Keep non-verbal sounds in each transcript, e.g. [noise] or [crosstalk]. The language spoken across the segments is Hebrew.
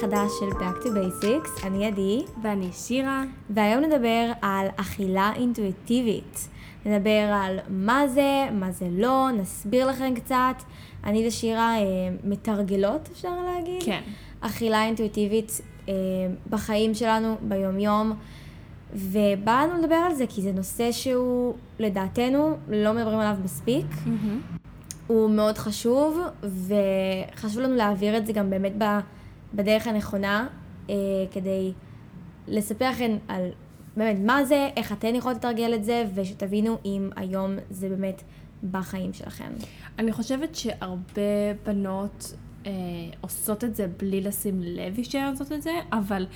חדש של Back to Basics, אני עדי, ואני שירה. והיום נדבר על אכילה אינטואיטיבית. נדבר על מה זה, מה זה לא, נסביר לכם קצת. אני ושירה אה, מתרגלות, אפשר להגיד? כן. אכילה אינטואיטיבית אה, בחיים שלנו, ביומיום. ובא לנו לדבר על זה כי זה נושא שהוא, לדעתנו, לא מדברים עליו מספיק. Mm-hmm. הוא מאוד חשוב, וחשוב לנו להעביר את זה גם באמת בדרך הנכונה, אה, כדי לספר לכם על באמת מה זה, איך אתן יכולות לתרגל את זה, ושתבינו אם היום זה באמת בחיים שלכם. אני חושבת שהרבה בנות אה, עושות את זה בלי לשים לב שהן עושות את זה, אבל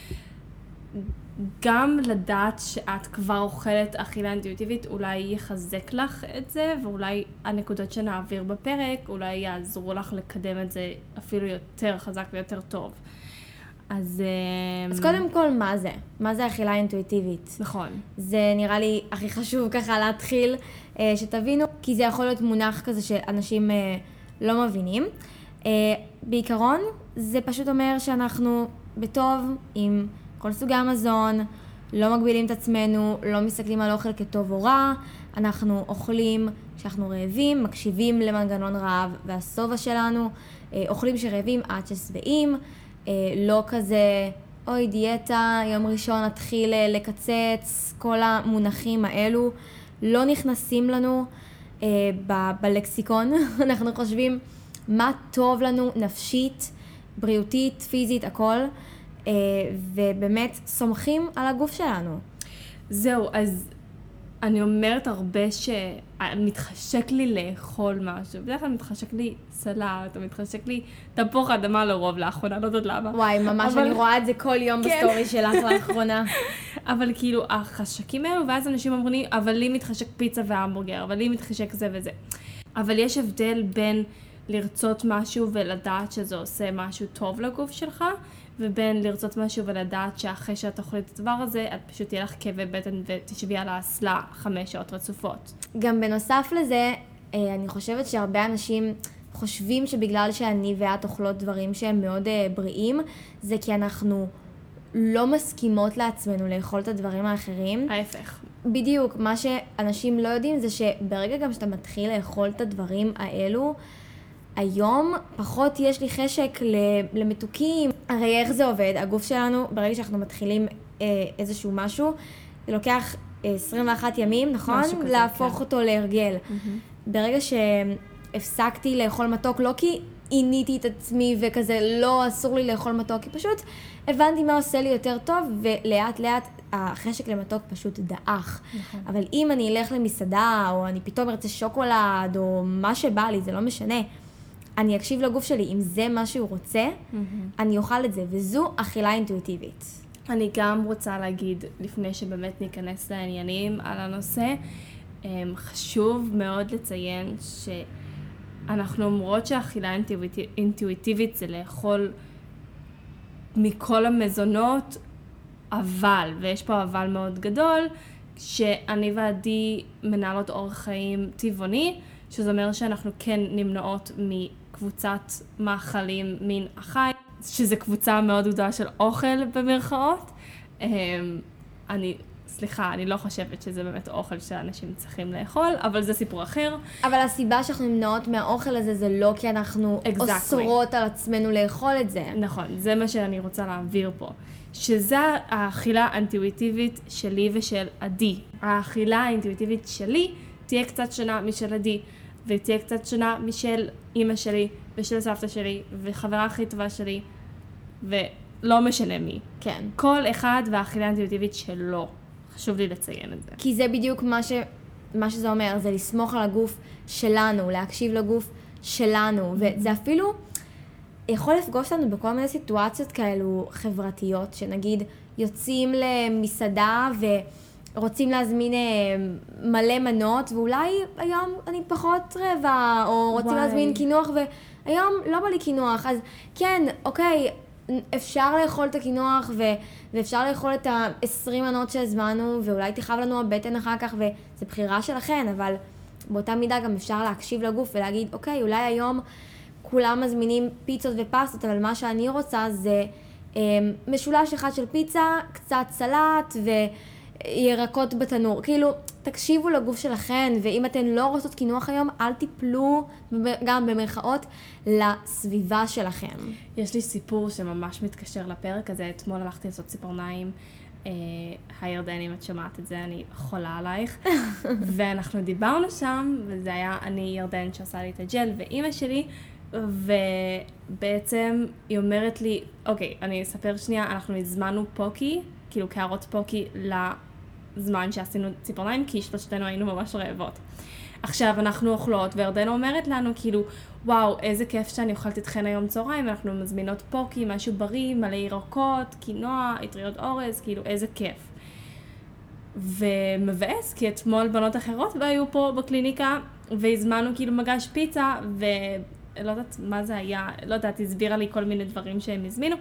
גם לדעת שאת כבר אוכלת אכילה אינטואיטיבית, אולי יחזק לך את זה, ואולי הנקודות שנעביר בפרק, אולי יעזרו לך לקדם את זה אפילו יותר חזק ויותר טוב. אז... אז קודם כל, מה זה? מה זה אכילה אינטואיטיבית? נכון. זה נראה לי הכי חשוב ככה להתחיל, אה, שתבינו, כי זה יכול להיות מונח כזה שאנשים אה, לא מבינים. אה, בעיקרון, זה פשוט אומר שאנחנו בטוב עם... כל סוגי המזון, לא מגבילים את עצמנו, לא מסתכלים על אוכל כטוב או רע, אנחנו אוכלים כשאנחנו רעבים, מקשיבים למנגנון רעב והשובע שלנו, אה, אוכלים שרעבים עד ששבעים, אה, לא כזה, אוי דיאטה, יום ראשון נתחיל אה, לקצץ, כל המונחים האלו. לא נכנסים לנו ב- בלקסיקון, [laughs] אנחנו חושבים מה טוב לנו נפשית, בריאותית, פיזית, הכל. אה, ובאמת סומכים על הגוף שלנו. זהו, אז אני אומרת הרבה שמתחשק לי לאכול משהו. בדרך כלל מתחשק לי סלט, או מתחשק לי תפוח אדמה לרוב לאחרונה, לא יודעת למה. וואי, ממש, אבל... אני רואה את זה כל יום כן. בסטורי שלך לאחרונה. [laughs] אבל כאילו, החשקים האלו, ואז אנשים אומרים לי, אבל לי מתחשק פיצה והמבורגר, אבל לי מתחשק זה וזה. אבל יש הבדל בין לרצות משהו ולדעת שזה עושה משהו טוב לגוף שלך, ובין לרצות משהו ולדעת שאחרי שאת אוכלת את הדבר הזה, את פשוט תהיה לך כאבי בטן ותשבי על האסלה חמש שעות רצופות. גם בנוסף לזה, אה, אני חושבת שהרבה אנשים חושבים שבגלל שאני ואת אוכלות דברים שהם מאוד אה, בריאים, זה כי אנחנו לא מסכימות לעצמנו לאכול את הדברים האחרים. ההפך. בדיוק, מה שאנשים לא יודעים זה שברגע גם שאתה מתחיל לאכול את הדברים האלו, היום פחות יש לי חשק למתוקים. הרי איך זה עובד? הגוף שלנו, ברגע שאנחנו מתחילים אה, איזשהו משהו, זה לוקח 21 ימים, נכון? כזה, להפוך כן. אותו להרגל. Mm-hmm. ברגע שהפסקתי לאכול מתוק, לא כי עיניתי את עצמי וכזה, לא, אסור לי לאכול מתוק, כי פשוט הבנתי מה עושה לי יותר טוב, ולאט לאט החשק למתוק פשוט דעך. נכון. אבל אם אני אלך למסעדה, או אני פתאום ארצה שוקולד, או מה שבא לי, זה לא משנה. אני אקשיב לגוף שלי, אם זה מה שהוא רוצה, mm-hmm. אני אוכל את זה, וזו אכילה אינטואיטיבית. אני גם רוצה להגיד, לפני שבאמת ניכנס לעניינים על הנושא, אמ, חשוב מאוד לציין שאנחנו אומרות שאכילה אינטואיטיבית זה לאכול מכל המזונות, אבל, ויש פה אבל מאוד גדול, שאני ועדי מנהלות אורח חיים טבעוני, שזה אומר שאנחנו כן נמנעות קבוצת מאכלים מין החי, שזה קבוצה מאוד גדולה של אוכל במרכאות. אמ, אני, סליחה, אני לא חושבת שזה באמת אוכל שאנשים צריכים לאכול, אבל זה סיפור אחר. אבל הסיבה שאנחנו נמנעות מהאוכל הזה זה לא כי אנחנו exactly. אוסרות על עצמנו לאכול את זה. נכון, זה מה שאני רוצה להעביר פה. שזה האכילה האינטואיטיבית שלי ושל עדי. האכילה האינטואיטיבית שלי תהיה קצת שונה משל עדי. ותהיה קצת שונה משל אימא שלי ושל סבתא שלי וחברה הכי טובה שלי ולא משנה מי. כן. כל אחד והאכילה האינטואיטיבית שלו. חשוב לי לציין את זה. כי זה בדיוק מה, ש... מה שזה אומר, זה לסמוך על הגוף שלנו, להקשיב לגוף שלנו, mm-hmm. וזה אפילו יכול לפגוש אותנו בכל מיני סיטואציות כאלו חברתיות, שנגיד יוצאים למסעדה ו... רוצים להזמין אה, מלא מנות, ואולי היום אני פחות רבע, או רוצים וואי. להזמין קינוח, והיום לא בא לי קינוח, אז כן, אוקיי, אפשר לאכול את הקינוח, ו... ואפשר לאכול את ה-20 מנות שהזמנו, ואולי תכאב לנו הבטן אחר כך, וזו בחירה שלכן, אבל באותה מידה גם אפשר להקשיב לגוף ולהגיד, אוקיי, אולי היום כולם מזמינים פיצות ופסטות, אבל מה שאני רוצה זה משולש אחד של פיצה, קצת סלט וירקות בתנור. כאילו, תקשיבו לגוף שלכם, ואם אתן לא רוצות קינוח היום, אל תיפלו, גם במרכאות, לסביבה שלכם. יש לי סיפור שממש מתקשר לפרק הזה. אתמול הלכתי לעשות ציפורניים. אה, ירדן, אם את שומעת את זה, אני חולה עלייך. [laughs] ואנחנו דיברנו שם, וזה היה אני ירדן שעושה לי את הג'ל, ואימא שלי, ובעצם היא אומרת לי, אוקיי, אני אספר שנייה, אנחנו הזמנו פוקי, כאילו קערות פוקי, לזמן שעשינו ציפורניים, כי שלושתנו היינו ממש רעבות. עכשיו אנחנו אוכלות, וירדנה אומרת לנו כאילו, וואו, איזה כיף שאני אוכלת איתכן היום צהריים, אנחנו מזמינות פוקי, משהו בריא, מלא ירקות, קינוע, אטריות אורז, כאילו, איזה כיף. ומבאס, כי אתמול בנות אחרות לא היו פה בקליניקה, והזמנו כאילו מגש פיצה, ו... לא יודעת מה זה היה, לא יודעת, הסבירה לי כל מיני דברים שהם הזמינו,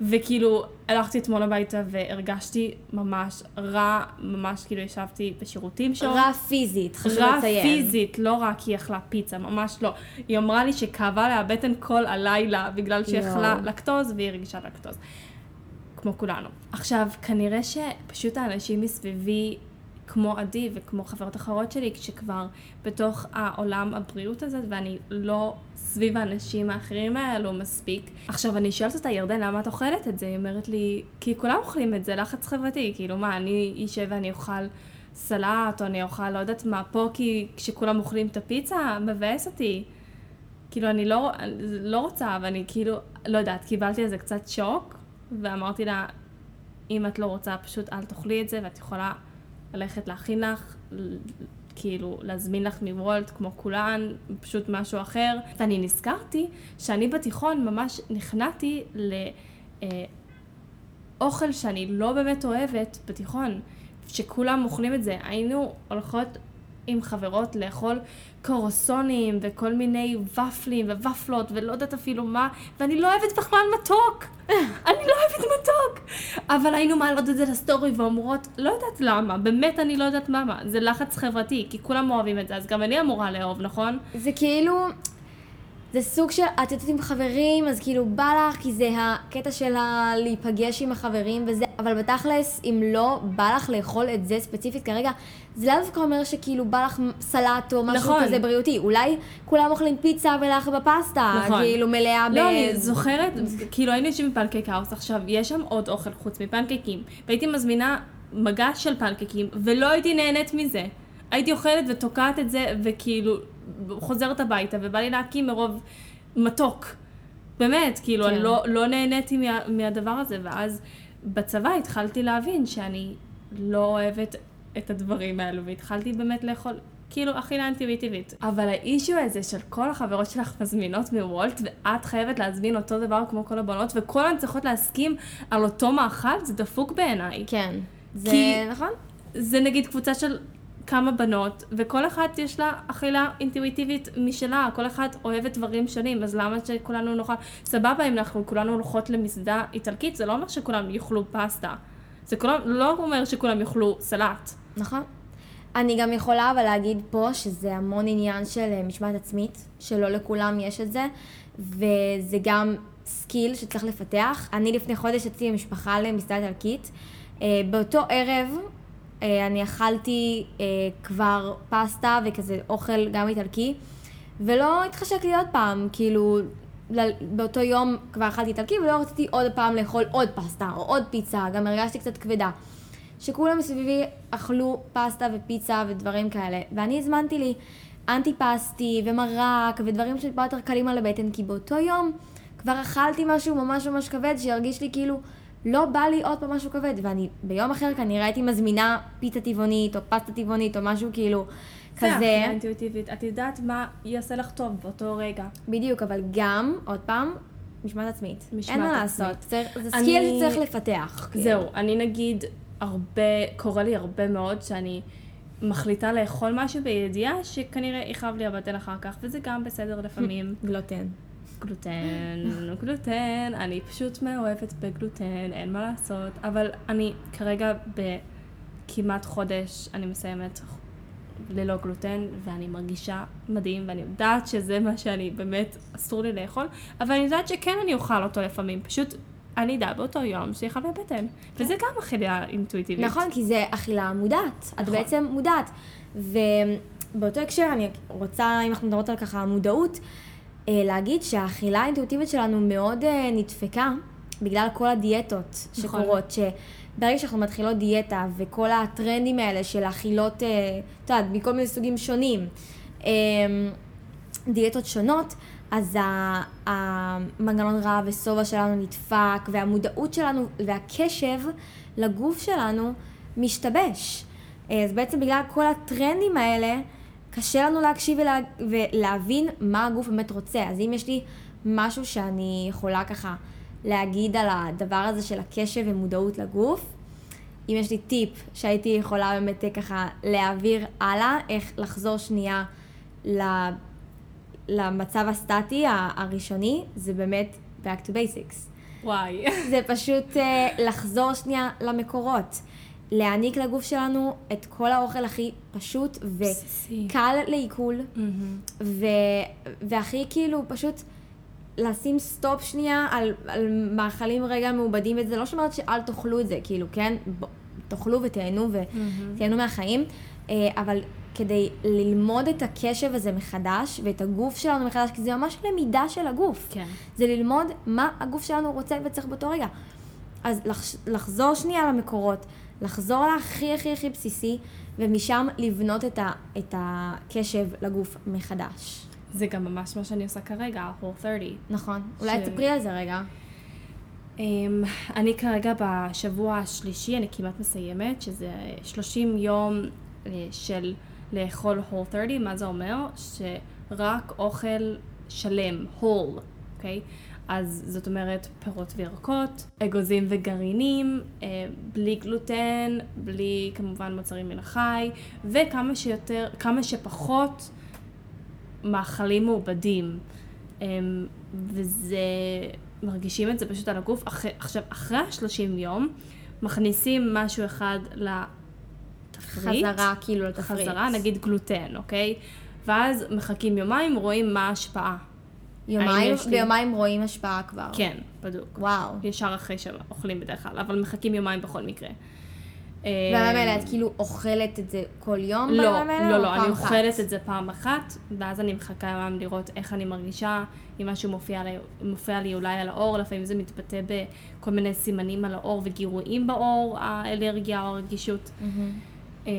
וכאילו הלכתי אתמול הביתה והרגשתי ממש רע, ממש כאילו ישבתי בשירותים שם. רע פיזית, חשוב רע לציין. רע פיזית, לא רק היא אכלה פיצה, ממש לא. היא אמרה לי שכאבה לה הבטן כל הלילה בגלל שהיא אכלה לקטוז והיא רגישה לקטוז. כמו כולנו. עכשיו, כנראה שפשוט האנשים מסביבי כמו עדי וכמו חברות אחרות שלי, כשכבר בתוך העולם הבריאות הזאת, ואני לא סביב האנשים האחרים האלו מספיק. עכשיו, אני שואלת אותה, ירדן, למה את אוכלת את זה? היא אומרת לי, כי כולם אוכלים את זה, לחץ חברתי. כאילו, מה, אני אשב ואני אוכל סלט, או אני אוכל, לא יודעת מה, פה, כי כשכולם אוכלים את הפיצה, מבאס אותי. כאילו, אני לא, לא רוצה, ואני כאילו, לא יודעת, קיבלתי על זה קצת שוק, ואמרתי לה, אם את לא רוצה, פשוט אל תאכלי את זה, ואת יכולה ללכת להכין לך, כאילו להזמין לך מוולט כמו כולן, פשוט משהו אחר. ואני נזכרתי שאני בתיכון ממש נכנעתי לאוכל שאני לא באמת אוהבת בתיכון, שכולם אוכלים את זה. היינו הולכות עם חברות לאכול קורסונים וכל מיני ופלים וופלות ולא יודעת אפילו מה, ואני לא אוהבת בכלל מתוק. [laughs] אני לא אוהבת מתוק. אבל היינו מעלות את זה לסטורי ואומרות, לא יודעת למה, באמת אני לא יודעת למה. זה לחץ חברתי, כי כולם אוהבים את זה, אז גם אני אמורה לאהוב, נכון? זה כאילו... זה סוג של, את יוצאת עם חברים, אז כאילו בא לך, כי זה הקטע של להיפגש עם החברים וזה, אבל בתכלס, אם לא בא לך לאכול את זה ספציפית כרגע, זה לאו דווקא אומר שכאילו בא לך סלט או משהו נכון. כזה בריאותי. אולי כולם אוכלים פיצה ולך בפסטה, נכון. כאילו מלאה לא, ב... לא, אני זוכרת, כאילו היינו יושבים בפנקייק האוס, עכשיו, יש שם עוד אוכל חוץ מפנקייקים, והייתי מזמינה מגש של פנקייקים, ולא הייתי נהנית מזה. הייתי אוכלת ותוקעת את זה, וכאילו... חוזרת הביתה ובא לי להקים מרוב מתוק. באמת, כאילו, כן. אני לא, לא נהניתי מה, מהדבר הזה, ואז בצבא התחלתי להבין שאני לא אוהבת את הדברים האלו, והתחלתי באמת לאכול, כאילו, אכילה אינטואיטיבית. אבל האישו הזה של כל החברות שלך מזמינות מוולט, ואת חייבת להזמין אותו דבר כמו כל הבנות, וכולן צריכות להסכים על אותו מאכל, זה דפוק בעיניי. כן. זה כי נכון? זה נגיד קבוצה של כמה בנות, וכל אחת יש לה אכילה אינטואיטיבית משלה, כל אחת אוהבת דברים שונים, אז למה שכולנו נאכל? סבבה אם אנחנו כולנו הולכות למסעדה איטלקית, זה לא אומר שכולם יאכלו פסטה. זה כולם, לא אומר שכולם יאכלו סלט. נכון. אני גם יכולה אבל להגיד פה שזה המון עניין של אה, משמעת עצמית, שלא לכולם יש את זה, וזה גם skill שצריך לפתח. אני לפני חודש יצאתי במשפחה למסעדה איטלקית. אה, באותו ערב אני אכלתי אה, כבר פסטה וכזה אוכל גם איטלקי, ולא התחשק לי עוד פעם, כאילו, באותו יום כבר אכלתי איטלקי ולא רציתי עוד פעם לאכול עוד פסטה או עוד פיצה, גם הרגשתי קצת כבדה. שכולם מסביבי אכלו פסטה ופיצה ודברים כאלה, ואני הזמנתי לי אנטי פסטי ומרק ודברים שטיפה יותר קלים על הבטן, כי באותו יום כבר אכלתי משהו ממש ממש כבד שירגיש לי כאילו לא בא לי עוד פעם משהו כבד, ואני ביום אחר כנראה הייתי מזמינה פיצה טבעונית, או פסטה טבעונית, או משהו כאילו כזה. זה אכילה אינטואיטיבית. את יודעת מה יעשה לך טוב באותו רגע. בדיוק, אבל גם, עוד פעם, משמעת עצמית. משמעת עצמית. אין מה לעשות. צריך, זה skill אני... שצריך לפתח. כאילו. זהו, אני נגיד, הרבה, קורה לי הרבה מאוד שאני... מחליטה לאכול משהו בידיעה שכנראה יכאב לי הבטן אחר כך, וזה גם בסדר לפעמים. [laughs] גלוטן. גלוטן, גלוטן, אני פשוט מאוהבת בגלוטן, אין מה לעשות, אבל אני כרגע בכמעט חודש, אני מסיימת ללא גלוטן, ואני מרגישה מדהים, ואני יודעת שזה מה שאני באמת, אסור לי לאכול, אבל אני יודעת שכן אני אוכל אותו לפעמים, פשוט אני אדע באותו יום שיכאב לי בטן. וזה גם אכילה אינטואיטיבית. נכון, כי זה אכילה מודעת. את נכון. בעצם מודעת. ובאותו הקשר אני רוצה, אם אנחנו מדברות על ככה מודעות, להגיד שהאכילה האינטואיטיבית שלנו מאוד אה, נדפקה בגלל כל הדיאטות נכון. שקורות. שברגע שאנחנו מתחילות דיאטה וכל הטרנדים האלה של אכילות, אה, את יודעת, מכל מיני סוגים שונים, אה, דיאטות שונות, אז המנגנון רעב ושובע שלנו נדפק, והמודעות שלנו והקשב לגוף שלנו משתבש. אה, אז בעצם בגלל כל הטרנדים האלה, קשה לנו להקשיב ולה, ולהבין מה הגוף באמת רוצה. אז אם יש לי משהו שאני יכולה ככה להגיד על הדבר הזה של הקשב ומודעות לגוף, אם יש לי טיפ שהייתי יכולה באמת אה, ככה להעביר הלאה, איך לחזור שנייה ל... למצב הסטטי הראשוני, זה באמת back to basics. וואי. זה פשוט אה, לחזור שנייה למקורות. להעניק לגוף שלנו את כל האוכל הכי פשוט. וקל לעיכול, מהמם. ו... והכי כאילו פשוט לשים סטופ שנייה על, על מאכלים רגע מעובדים וזה לא שאומרת שאל תאכלו את זה, כאילו, כן? ב... תאכלו ותהנו ותהנו מהחיים, אה, אבל כדי ללמוד את הקשב הזה מחדש ואת הגוף שלנו מחדש, כי זה ממש למידה של הגוף. כן. זה ללמוד מה הגוף שלנו רוצה וצריך באותו רגע. אז לח... לחזור שנייה למקורות, לחזור להכי הכי הכי בסיסי, ומשם לבנות את, ה... את הקשב לגוף מחדש. זה גם ממש מה שאני עושה כרגע, whole 30. נכון. אולי ש- תספרי על זה רגע. Um, אני כרגע בשבוע השלישי, אני כמעט מסיימת, שזה 30 יום uh, של לאכול whole 30, מה זה אומר? שרק אוכל שלם, whole, אוקיי? אז זאת אומרת פירות וירקות, אגוזים וגרעינים, אה, בלי גלוטן, בלי כמובן מוצרים מן החי, וכמה שיותר, כמה שפחות מאכלים מעובדים. אמ, וזה, מרגישים את זה פשוט על הגוף. אחרי, עכשיו, אחרי ה-30 יום, מכניסים משהו אחד לתפריט. חזרה כאילו לתפריט. חזרה, נגיד גלוטן, אוקיי? ואז מחכים יומיים, רואים מה ההשפעה. יומיים, לי- ביומיים רואים השפעה כבר. כן, בדוק. וואו. ישר אחרי שאוכלים בדרך כלל, אבל מחכים יומיים בכל מקרה. האלה את כאילו אוכלת את זה כל יום לא, האלה? לא, לא, פעם אני אחת? אוכלת את זה פעם אחת, ואז אני מחכה יומיים לראות איך אני מרגישה, אם משהו מופיע לי, מופיע לי אולי על העור, לפעמים זה מתבטא בכל מיני סימנים על העור וגירויים בעור, האלרגיה או הרגישות. מהמם. אמ,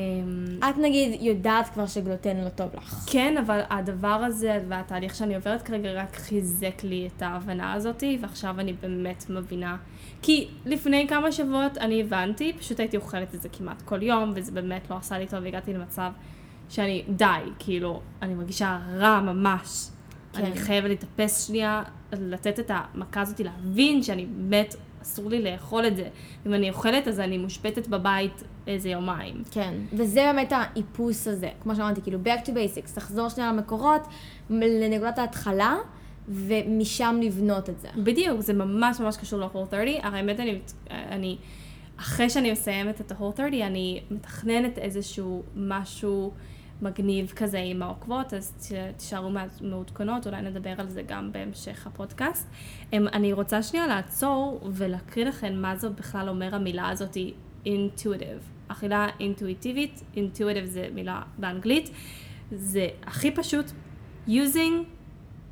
את נגיד יודעת כבר שגלוטן לא טוב לך. כן, אבל הדבר הזה והתהליך שאני עוברת כרגע רק חיזק לי את ההבנה הזאת, ועכשיו אני באמת מבינה. כי לפני כמה שבועות אני הבנתי, פשוט הייתי אוכלת את זה כמעט כל יום, וזה באמת לא עשה לי טוב, והגעתי למצב שאני, די, כאילו, אני מרגישה רע ממש. כן. אני חייבת להתאפס שנייה, לתת את המכה הזאת, להבין שאני באמת, אסור לי לאכול את זה. אם אני אוכלת, אז אני מושבתת בבית איזה יומיים. כן, וזה באמת האיפוס הזה, כמו שאמרתי, כאילו back to basics, תחזור שנייה למקורות, לנקודת ההתחלה, ומשם לבנות את זה. בדיוק, זה ממש ממש קשור ל-whole 30. הרי האמת, אני, אני, אחרי שאני מסיימת את ה-whole 30, אני מתכננת איזשהו משהו מגניב כזה עם העוקבות, אז תישארו מע- מעודכנות, אולי נדבר על זה גם בהמשך הפודקאסט. אמ, אני רוצה שנייה לעצור ולהקריא לכם מה זו בכלל אומר המילה הזאת, intuitive. אכילה אינטואיטיבית, intuitive זה מילה באנגלית. זה הכי פשוט, using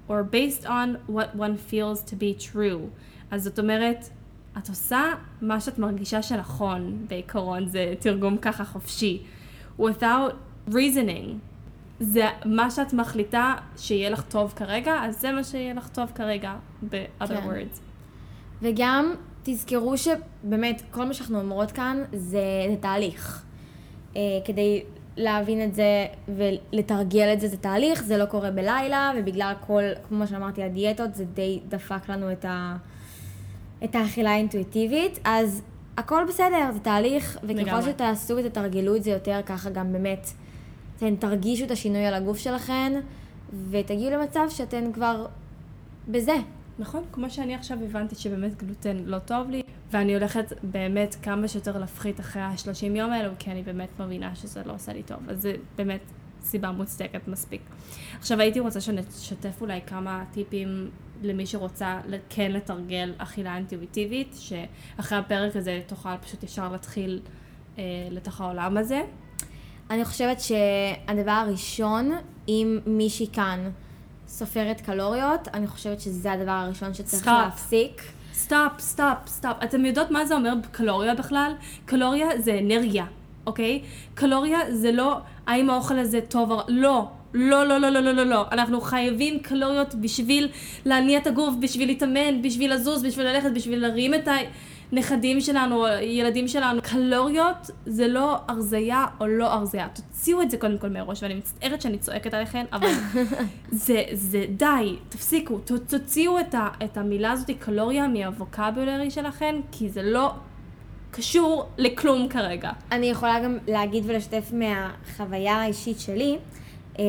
or based on what one feels to be true. אז זאת אומרת, את עושה מה שאת מרגישה שנכון, בעיקרון זה תרגום ככה חופשי. without reasoning. זה מה שאת מחליטה שיהיה לך טוב כרגע, אז זה מה שיהיה לך טוב כרגע, ב-other כן. words. וגם תזכרו שבאמת, כל מה שאנחנו אומרות כאן זה, זה תהליך. אה, כדי להבין את זה ולתרגל את זה, זה תהליך, זה לא קורה בלילה, ובגלל כל, כמו שאמרתי, הדיאטות, זה די דפק לנו את, ה, את האכילה האינטואיטיבית, אז הכל בסדר, זה תהליך, וככל. שתעשו ותתרגלו את זה יותר, ככה גם באמת, אתן תרגישו את השינוי על הגוף שלכן, ותגיעו למצב שאתן כבר בזה. נכון, כמו שאני עכשיו הבנתי שבאמת גלוטן לא טוב לי, ואני הולכת באמת כמה שיותר להפחית אחרי ה-30 יום האלו, כי אני באמת מבינה שזה לא עושה לי טוב. אז זה באמת סיבה מוצדקת מספיק. עכשיו הייתי רוצה שנשתף אולי כמה טיפים למי שרוצה כן לתרגל אכילה אינטואיטיבית, שאחרי הפרק הזה תוכל פשוט ישר להתחיל אה, לתוך העולם הזה. אני חושבת שהדבר הראשון, אם מישהי כאן סופרת קלוריות, אני חושבת שזה הדבר הראשון שצריך stop. להפסיק. stop, stop, stop. אתם יודעות מה זה אומר קלוריה בכלל? קלוריה זה אנרגיה, אוקיי? קלוריה זה לא האם האוכל הזה טוב או... לא. לא, לא, לא, לא, לא, לא, לא. אנחנו חייבים קלוריות בשביל להניע את הגוף, בשביל להתאמן, בשביל לזוז, בשביל ללכת, בשביל להרים את הנכדים שלנו, ילדים שלנו. קלוריות זה לא הרזייה או לא הרזייה. תוציאו את זה קודם כל מהראש, ואני מצטערת שאני צועקת עליכם, אבל [laughs] זה, זה, די, תפסיקו. ת, תוציאו את, ה, את המילה הזאת, קלוריה, מהווקבולרי שלכם, כי זה לא קשור לכלום כרגע. אני יכולה גם להגיד ולשתף מהחוויה האישית שלי. אמ,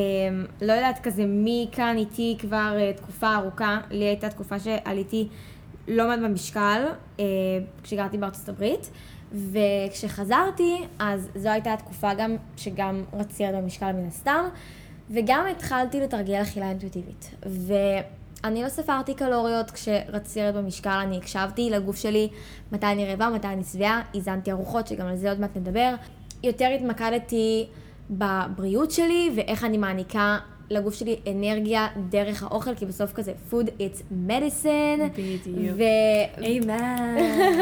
לא יודעת כזה מי כאן איתי כבר אה, תקופה ארוכה, לי הייתה תקופה שעליתי לא מעט במשקל אה, כשגרתי בארצות הברית, וכשחזרתי, אז זו הייתה התקופה גם שגם רציתי לרדת במשקל מן הסתם, וגם התחלתי לתרגל אכילה אינטואיטיבית. ואני לא ספרתי קלוריות כשרציתי לרדת במשקל, אני הקשבתי לגוף שלי מתי אני רעבה, מתי אני שבעה, איזנתי ארוחות, שגם על זה עוד מעט נדבר. יותר התמקדתי בבריאות שלי ואיך אני מעניקה לגוף שלי אנרגיה דרך האוכל, כי בסוף כזה food it's medicine. בדיוק. ו... איימן.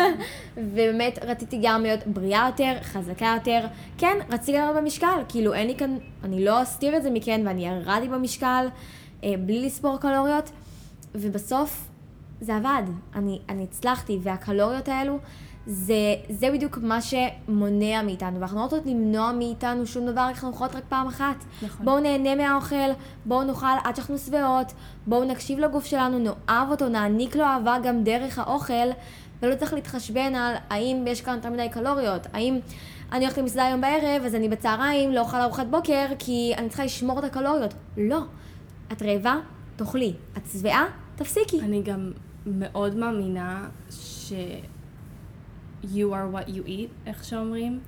[laughs] ובאמת רציתי גם להיות בריאה יותר, חזקה יותר. כן, רציתי לרדת במשקל, כאילו אין לי כאן, אני לא אסתיר את זה מכן, ואני ירדתי במשקל אה, בלי לספור קלוריות, ובסוף זה עבד, אני, אני הצלחתי, והקלוריות האלו, זה, זה בדיוק מה שמונע מאיתנו, ואנחנו לא רוצות למנוע מאיתנו שום דבר, אנחנו יכולות רק פעם אחת. נכון. בואו נהנה מהאוכל, בואו נאכל עד שאנחנו שבעות, בואו נקשיב לגוף שלנו, נאהב אותו, נעניק לו אהבה גם דרך האוכל, ולא צריך להתחשבן על האם יש כאן יותר מדי קלוריות, האם אני הולכת למסעדה היום בערב, אז אני בצהריים לא אוכל ארוחת בוקר, כי אני צריכה לשמור את הקלוריות. לא. את רעבה? תאכלי. את שבעה? תפסיקי. אני גם מאוד מאמינה ש... you are what you eat, איך שאומרים,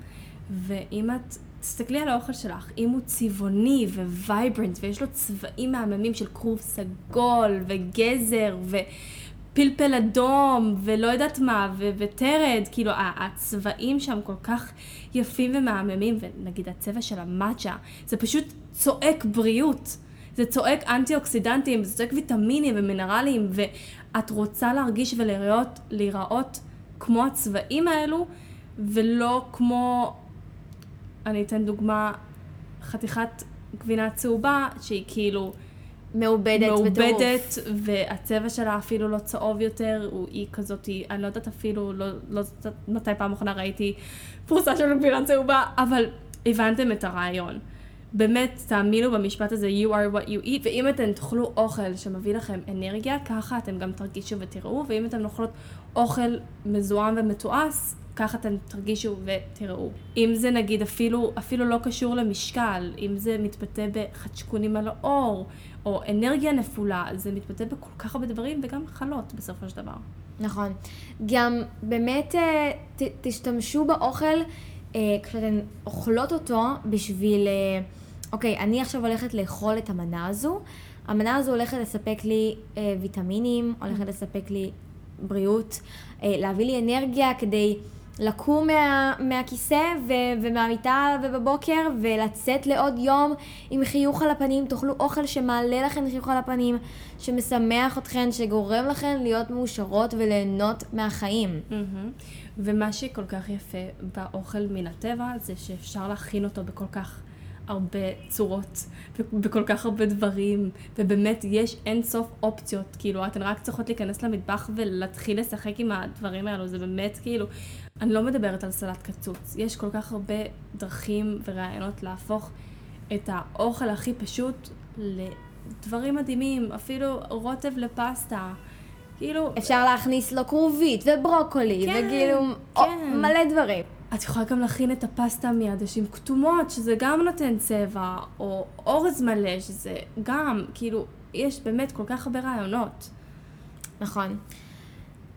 ואם את, תסתכלי על האוכל שלך, אם הוא צבעוני vibrant ויש לו צבעים מהממים של כרוב סגול וגזר ופלפל אדום ולא יודעת מה ו- ותרד, כאילו הצבעים שם כל כך יפים ומהממים, ונגיד הצבע של המאצ'ה, זה פשוט צועק בריאות. זה צועק אנטי אוקסידנטים, זה צועק ויטמינים ומינרלים, ואת רוצה להרגיש ולהיראות להיראות כמו הצבעים האלו, ולא כמו, אני אתן דוגמה, חתיכת גבינה צהובה, שהיא כאילו מעובדת בטירוף. מעובדת, והצבע שלה אפילו לא צהוב יותר, הוא, היא כזאת, אני לא יודעת אפילו, לא, לא יודעת מתי פעם אחרונה ראיתי פרוסה של גבינה צהובה, אבל הבנתם את הרעיון. באמת, תאמינו במשפט הזה, you are what you eat, ואם אתם תאכלו אוכל שמביא לכם אנרגיה, ככה אתם גם תרגישו ותראו, ואם אתם אוכלות אוכל מזוהם ומתועש, ככה אתם תרגישו ותראו. אם זה נגיד אפילו, אפילו לא קשור למשקל, אם זה מתבטא בחדשקונים על האור, או אנרגיה נפולה, זה מתבטא בכל כך הרבה דברים, וגם מחלות בסופו של דבר. נכון. גם באמת אה, ת, תשתמשו באוכל כשאתן אוכלות אותו בשביל, אה, אוקיי, אני עכשיו הולכת לאכול את המנה הזו. המנה הזו הולכת לספק לי אה, ויטמינים, הולכת לספק לי בריאות, אה, להביא לי אנרגיה כדי לקום מה, מהכיסא ו, ומהמיטה ובבוקר ולצאת לעוד יום עם חיוך על הפנים, תאכלו אוכל שמעלה לכם חיוך על הפנים, שמשמח אתכן, שגורם לכן להיות מאושרות וליהנות מהחיים. ומה שכל כך יפה באוכל מן הטבע זה שאפשר להכין אותו בכל כך הרבה צורות, בכל כך הרבה דברים, ובאמת יש אין סוף אופציות, כאילו אתן רק צריכות להיכנס למטבח ולהתחיל לשחק עם הדברים האלו, זה באמת כאילו, אני לא מדברת על סלט קצוץ, יש כל כך הרבה דרכים ורעיונות להפוך את האוכל הכי פשוט לדברים מדהימים, אפילו רוטב לפסטה. כאילו... אפשר להכניס לו כרובית וברוקולי, כן, וכאילו כן. מלא דברים. את יכולה גם להכין את הפסטה מעדשים כתומות, שזה גם נותן צבע, או אורז מלא, שזה גם, כאילו, יש באמת כל כך הרבה רעיונות. נכון.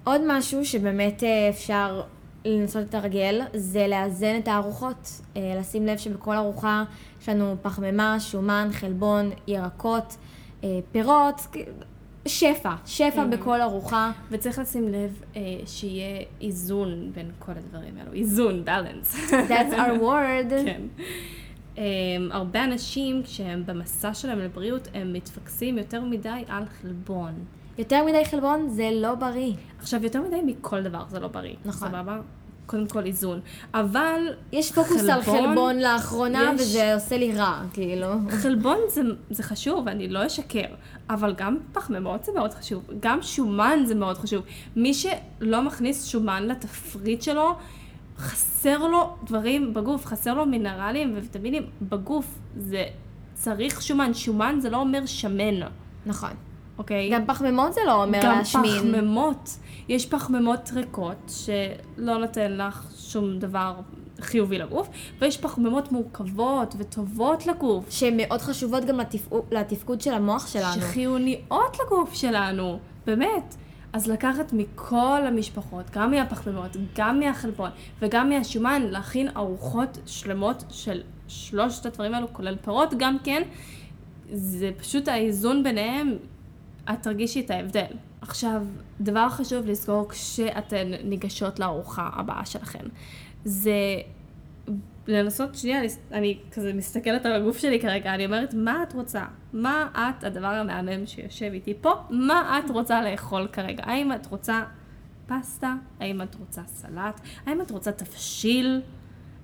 עוד משהו שבאמת אה, אפשר לנסות לתרגל, זה לאזן את הארוחות. אה, לשים לב שבכל ארוחה יש לנו פחמימה, שומן, חלבון, ירקות, אה, פירות, שפע, שפע Mhm. בכל ארוחה. וצריך לשים לב אה, שיהיה איזון בין כל הדברים האלו. איזון, balance. That's our word. [laughs] כן. Um, הרבה אנשים, כשהם במסע שלהם לבריאות, הם מתפקסים יותר מדי על חלבון. יותר מדי חלבון זה לא בריא. עכשיו, יותר מדי מכל דבר זה לא בריא. נכון. סבבה? קודם כל איזון. אבל יש פוקוס על חלבון, חלבון לאחרונה, יש- וזה עושה לי רע, כאילו. חלבון זה, זה חשוב, אני לא אשקר, אבל גם פחמימות זה מאוד חשוב, גם שומן זה מאוד חשוב. מי שלא מכניס שומן לתפריט שלו, חסר לו דברים בגוף, חסר לו מינרלים וויטמינים בגוף. זה צריך שומן, שומן זה לא אומר שמן, נכון. אוקיי? גם פחמימות זה לא אומר גם להשמין. פחמימות. יש פחמימות ריקות שלא נותן לך שום דבר חיובי לגוף, ויש פחמימות מורכבות וטובות לגוף. שהן מאוד חשובות גם לתפקוד, לתפקוד של המוח שלנו. שחיוניות לגוף שלנו, באמת. אז לקחת מכל המשפחות, גם מהפחמימות, גם מהחלבון וגם מהשומן, להכין ארוחות שלמות של שלושת הדברים האלו, כולל פירות גם כן, זה פשוט האיזון ביניהם, את תרגישי את ההבדל. עכשיו, דבר חשוב לזכור כשאתן ניגשות לארוחה הבאה שלכן, זה לנסות שנייה, אני כזה מסתכלת על הגוף שלי כרגע, אני אומרת, מה את רוצה? מה את, הדבר המהמם שיושב איתי פה, מה את רוצה לאכול כרגע? האם את רוצה פסטה? האם את רוצה סלט? האם את רוצה תבשיל?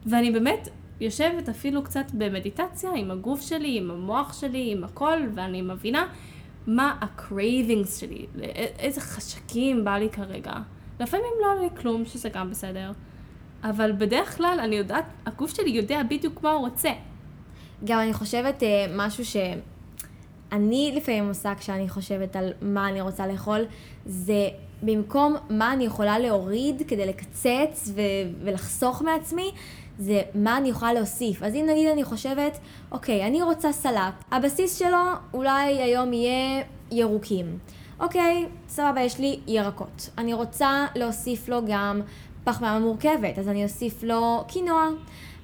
ואני באמת יושבת אפילו קצת במדיטציה עם הגוף שלי, עם המוח שלי, עם הכל, ואני מבינה מה ה-cravings שלי, איזה חשקים בא לי כרגע. לפעמים לא עולה לי כלום, שזה גם בסדר. אבל בדרך כלל אני יודעת, הגוף שלי יודע בדיוק מה הוא רוצה. גם אני חושבת אה, משהו שאני לפעמים עושה כשאני חושבת על מה אני רוצה לאכול, זה במקום מה אני יכולה להוריד כדי לקצץ ו- ולחסוך מעצמי, זה מה אני יכולה להוסיף. אז אם נגיד אני חושבת, אוקיי, אני רוצה סלט, הבסיס שלו אולי היום יהיה ירוקים. אוקיי, סבבה, יש לי ירקות. אני רוצה להוסיף לו גם פחמימה מורכבת, אז אני אוסיף לו קינוע.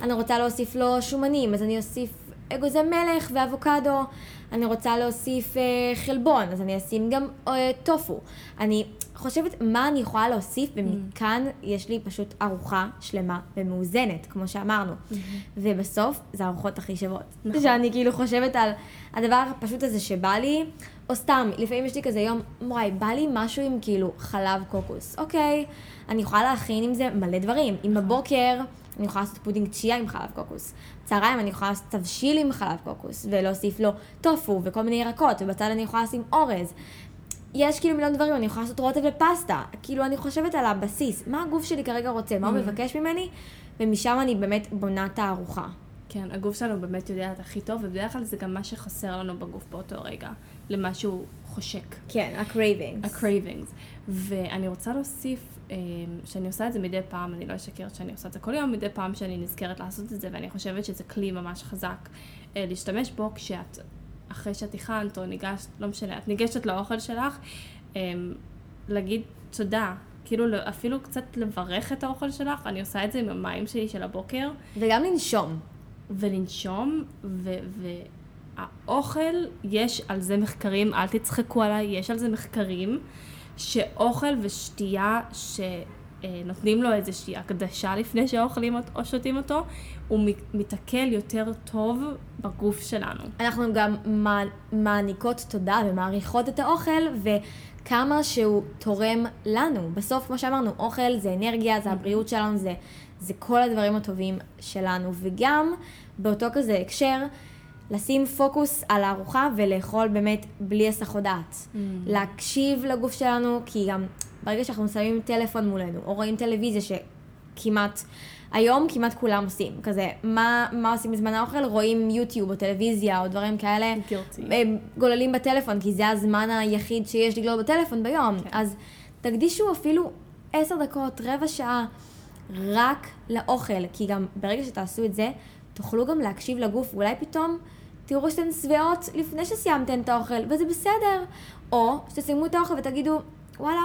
אני רוצה להוסיף לו שומנים, אז אני אוסיף אגוזי מלך ואבוקדו. אני רוצה להוסיף אה, חלבון, אז אני אשים גם אה, טופו. אני חושבת מה אני יכולה להוסיף, ומכאן יש לי פשוט ארוחה שלמה ומאוזנת, כמו שאמרנו. ובסוף, זה הארוחות הכי שוות. נכון. שאני כאילו חושבת על הדבר הפשוט הזה שבא לי, או סתם, לפעמים יש לי כזה יום, וואי, בא לי משהו עם כאילו חלב קוקוס. אוקיי, אני יכולה להכין עם זה מלא דברים. אם בבוקר אני יכולה לעשות פודינג צ'יה עם חלב קוקוס. צהריים אני יכולה לעשות תבשיל עם חלב קוקוס, ולהוסיף לו טופו וכל מיני ירקות, ובצד אני יכולה לשים אורז. יש כאילו מיליון דברים, אני יכולה לעשות רוטב ופסטה. כאילו, אני חושבת על הבסיס, מה הגוף שלי כרגע רוצה, מה הוא מבקש ממני, ומשם אני באמת בונה את הארוחה. כן, הגוף שלנו באמת יודע את הכי טוב, ובדרך כלל זה גם מה שחסר לנו בגוף באותו רגע, למה שהוא חושק. כן, ה-cravings. ה-cravings. ואני רוצה להוסיף, אה, שאני עושה את זה מדי פעם, אני לא אשקר שאני עושה את זה כל יום, מדי פעם שאני נזכרת לעשות את זה, ואני חושבת שזה כלי ממש חזק אה, להשתמש בו כשאת, אחרי שאת הכנת או ניגשת, לא משנה, את ניגשת לאוכל שלך, אה, להגיד תודה. כאילו אפילו קצת לברך את האוכל שלך, אני עושה את זה עם המים שלי של הבוקר, וגם לנשום. ולנשום, והאוכל, יש על זה מחקרים, אל תצחקו עליי, יש על זה מחקרים, שאוכל ושתייה שנותנים לו איזושהי הקדשה לפני שאוכלים או שותים אותו, הוא מתעכל יותר טוב בגוף שלנו. אנחנו גם מע- מעניקות תודה ומעריכות את האוכל, וכמה שהוא תורם לנו. בסוף, כמו שאמרנו, אוכל זה אנרגיה, זה הבריאות שלנו, זה, זה כל הדברים הטובים שלנו. וגם, באותו כזה הקשר, לשים פוקוס על הארוחה ולאכול באמת בלי הסחות דעת. להקשיב לגוף שלנו, כי גם ברגע שאנחנו שמים טלפון מולנו, או רואים טלוויזיה שכמעט, היום כמעט כולם עושים, כזה, מה, מה עושים בזמן האוכל? רואים יוטיוב או טלוויזיה או דברים כאלה. הם גוללים בטלפון, כי זה הזמן היחיד שיש לגלול בטלפון ביום. כן. אז תקדישו אפילו עשר דקות, רבע שעה, רק לאוכל, כי גם ברגע שתעשו את זה, תוכלו גם להקשיב לגוף, ואולי פתאום תראו שאתן שבעות לפני שסיימתן את האוכל, וזה בסדר. או שתסיימו את האוכל ותגידו, וואלה,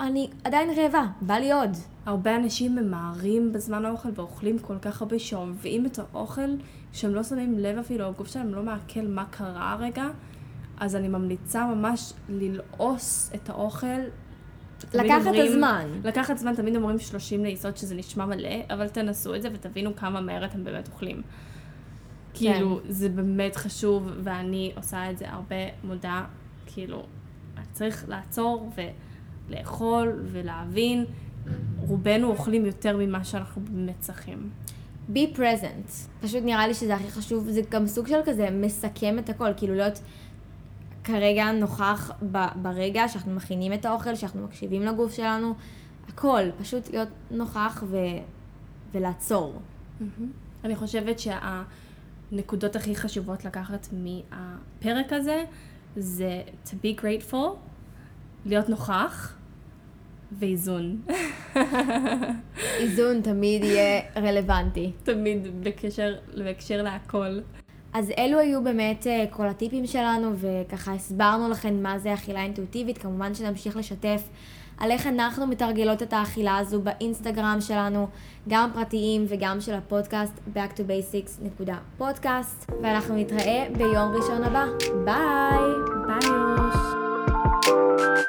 אני עדיין רעבה, בא לי עוד. הרבה אנשים ממהרים בזמן האוכל ואוכלים כל כך הרבה שומעים את האוכל שהם לא שמים לב אפילו, הגוף שלהם לא מעכל מה קרה הרגע, אז אני ממליצה ממש ללעוס את האוכל. לקחת אומרים- הזמן. לקחת זמן, תמיד אומרים 30 לעיסות שזה נשמע מלא, אבל תנסו את זה ותבינו כמה מהר אתם באמת אוכלים. כאילו, זה באמת חשוב, ואני עושה את זה הרבה מודה, כאילו, צריך לעצור ולאכול ולהבין. רובנו אוכלים יותר ממה שאנחנו באמת צריכים. be present. פשוט נראה לי שזה הכי חשוב, זה גם סוג של כזה מסכם את הכל, כאילו להיות כרגע נוכח ב- ברגע שאנחנו מכינים את האוכל, שאנחנו מקשיבים לגוף שלנו, הכל, פשוט להיות נוכח ו... ולעצור. אני חושבת שהנקודות הכי חשובות לקחת מהפרק הזה זה to be grateful, להיות נוכח ואיזון. איזון תמיד יהיה רלוונטי. תמיד בקשר, בהקשר להכל. אז אלו היו באמת אה, כל הטיפים שלנו, וככה הסברנו לכם מה זה אכילה אינטואיטיבית. כמובן שנמשיך לשתף על איך אנחנו מתרגלות את האכילה הזו באינסטגרם שלנו, גם פרטיים וגם של הפודקאסט, back to basics.podcast, ואנחנו נתראה ביום ראשון הבא. ביי! ביי יוש!